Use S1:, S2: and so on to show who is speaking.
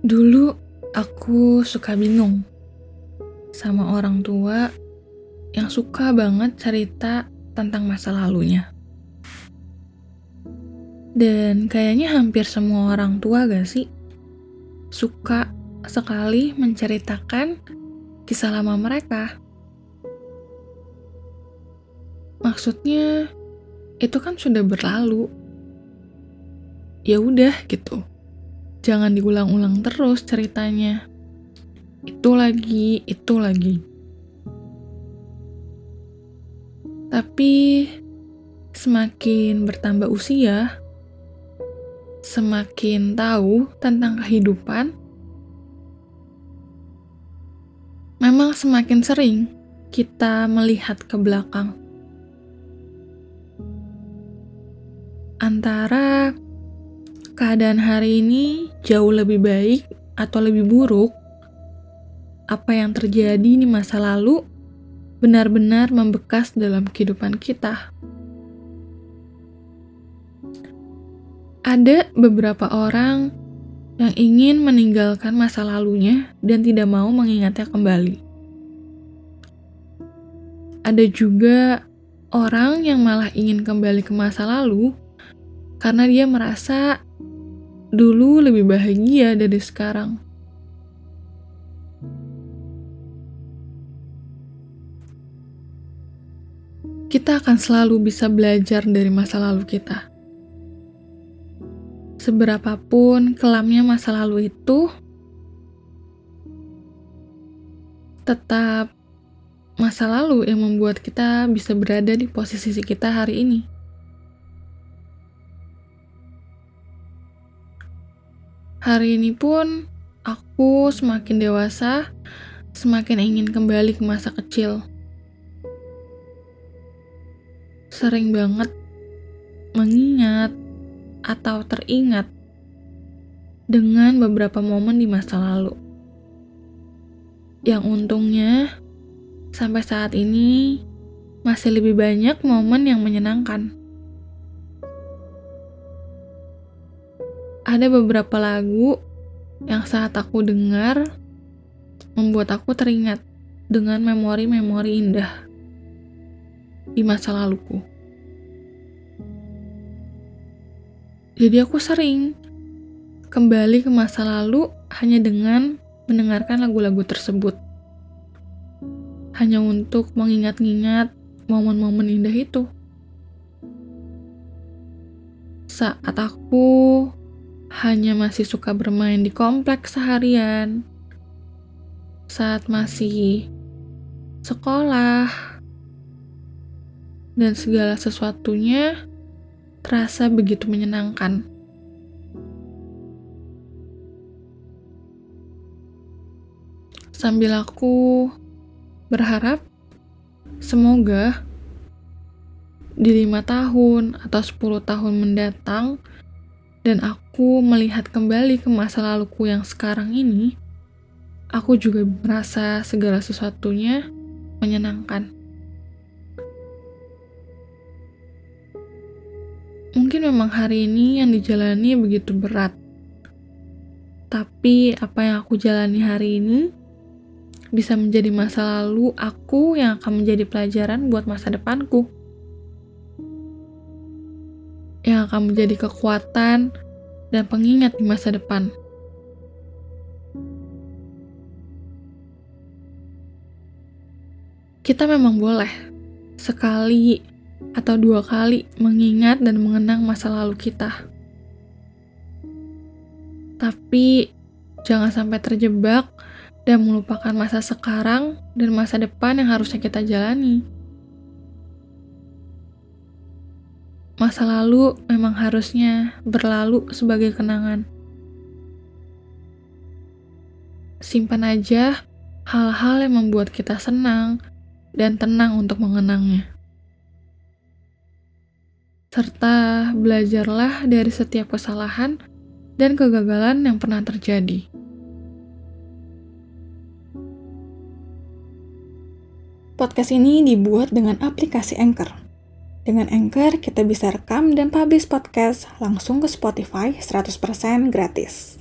S1: Dulu aku suka bingung sama orang tua yang suka banget cerita tentang masa lalunya. Dan kayaknya hampir semua orang tua gak sih suka sekali menceritakan kisah lama mereka. Maksudnya itu kan sudah berlalu. Ya udah gitu. Jangan diulang-ulang terus ceritanya. Itu lagi, itu lagi. Tapi semakin bertambah usia, semakin tahu tentang kehidupan, memang semakin sering kita melihat ke belakang. Antara keadaan hari ini jauh lebih baik atau lebih buruk, apa yang terjadi di masa lalu benar-benar membekas dalam kehidupan kita. Ada beberapa orang yang ingin meninggalkan masa lalunya dan tidak mau mengingatnya kembali. Ada juga orang yang malah ingin kembali ke masa lalu karena dia merasa dulu lebih bahagia dari sekarang. Kita akan selalu bisa belajar dari masa lalu kita. Seberapapun kelamnya masa lalu itu, tetap masa lalu yang membuat kita bisa berada di posisi kita hari ini. Hari ini pun aku semakin dewasa, semakin ingin kembali ke masa kecil. Sering banget mengingat atau teringat dengan beberapa momen di masa lalu. Yang untungnya sampai saat ini masih lebih banyak momen yang menyenangkan. Ada beberapa lagu yang saat aku dengar membuat aku teringat dengan memori-memori indah di masa laluku. Jadi aku sering kembali ke masa lalu hanya dengan mendengarkan lagu-lagu tersebut. Hanya untuk mengingat-ingat momen-momen indah itu. Saat aku hanya masih suka bermain di kompleks seharian, saat masih sekolah, dan segala sesuatunya terasa begitu menyenangkan. Sambil aku berharap semoga di lima tahun atau 10 tahun mendatang dan aku melihat kembali ke masa laluku yang sekarang ini, aku juga merasa segala sesuatunya menyenangkan. Mungkin memang hari ini yang dijalani begitu berat, tapi apa yang aku jalani hari ini bisa menjadi masa lalu aku yang akan menjadi pelajaran buat masa depanku yang akan menjadi kekuatan dan pengingat di masa depan. Kita memang boleh sekali atau dua kali mengingat dan mengenang masa lalu kita. Tapi jangan sampai terjebak dan melupakan masa sekarang dan masa depan yang harusnya kita jalani. Masa lalu memang harusnya berlalu sebagai kenangan. Simpan aja hal-hal yang membuat kita senang dan tenang untuk mengenangnya. Serta belajarlah dari setiap kesalahan dan kegagalan yang pernah terjadi.
S2: Podcast ini dibuat dengan aplikasi Anchor Dengan Anchor, kita bisa rekam dan publish podcast langsung ke Spotify 100% gratis.